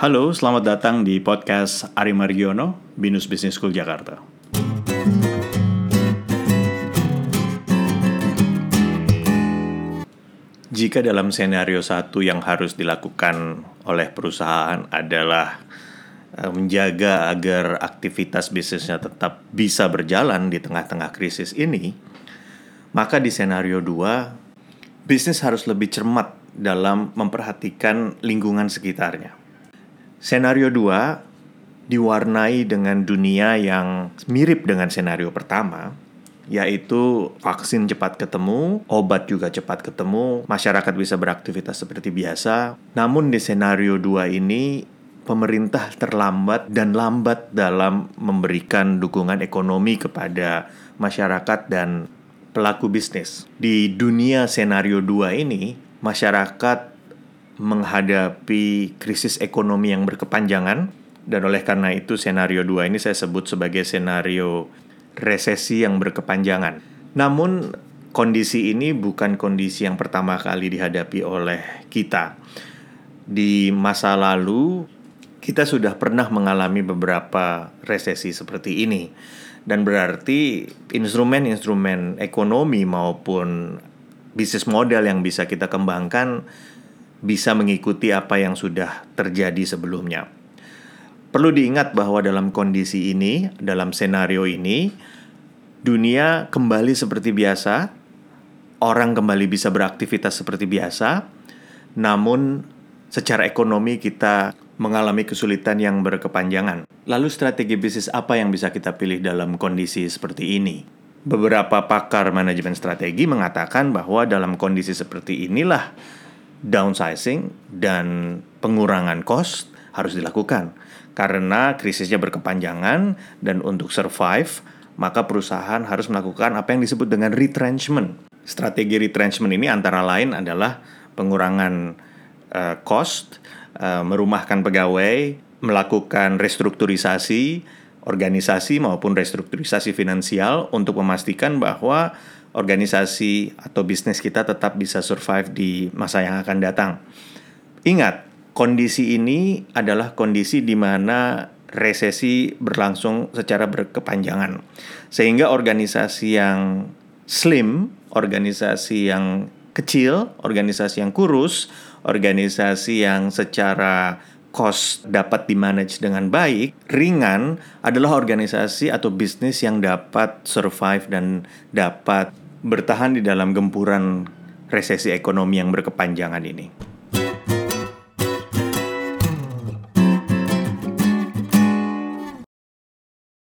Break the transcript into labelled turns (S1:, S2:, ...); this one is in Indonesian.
S1: Halo, selamat datang di podcast Ari Margiono, Binus Business School Jakarta. Jika dalam senario satu yang harus dilakukan oleh perusahaan adalah eh, menjaga agar aktivitas bisnisnya tetap bisa berjalan di tengah-tengah krisis ini, maka di senario dua, bisnis harus lebih cermat dalam memperhatikan lingkungan sekitarnya. Senario 2 diwarnai dengan dunia yang mirip dengan senario pertama, yaitu vaksin cepat ketemu, obat juga cepat ketemu, masyarakat bisa beraktivitas seperti biasa. Namun di senario 2 ini pemerintah terlambat dan lambat dalam memberikan dukungan ekonomi kepada masyarakat dan pelaku bisnis. Di dunia senario 2 ini, masyarakat menghadapi krisis ekonomi yang berkepanjangan dan oleh karena itu senario 2 ini saya sebut sebagai senario resesi yang berkepanjangan. Namun kondisi ini bukan kondisi yang pertama kali dihadapi oleh kita. Di masa lalu kita sudah pernah mengalami beberapa resesi seperti ini dan berarti instrumen-instrumen ekonomi maupun bisnis model yang bisa kita kembangkan bisa mengikuti apa yang sudah terjadi sebelumnya. Perlu diingat bahwa dalam kondisi ini, dalam senario ini, dunia kembali seperti biasa, orang kembali bisa beraktivitas seperti biasa, namun secara ekonomi kita mengalami kesulitan yang berkepanjangan. Lalu strategi bisnis apa yang bisa kita pilih dalam kondisi seperti ini? Beberapa pakar manajemen strategi mengatakan bahwa dalam kondisi seperti inilah downsizing dan pengurangan cost harus dilakukan karena krisisnya berkepanjangan dan untuk survive maka perusahaan harus melakukan apa yang disebut dengan retrenchment. Strategi retrenchment ini antara lain adalah pengurangan uh, cost, uh, merumahkan pegawai, melakukan restrukturisasi organisasi maupun restrukturisasi finansial untuk memastikan bahwa organisasi atau bisnis kita tetap bisa survive di masa yang akan datang. Ingat, kondisi ini adalah kondisi di mana resesi berlangsung secara berkepanjangan. Sehingga organisasi yang slim, organisasi yang kecil, organisasi yang kurus, organisasi yang secara cost dapat dimanage dengan baik, ringan adalah organisasi atau bisnis yang dapat survive dan dapat bertahan di dalam gempuran resesi ekonomi yang berkepanjangan ini.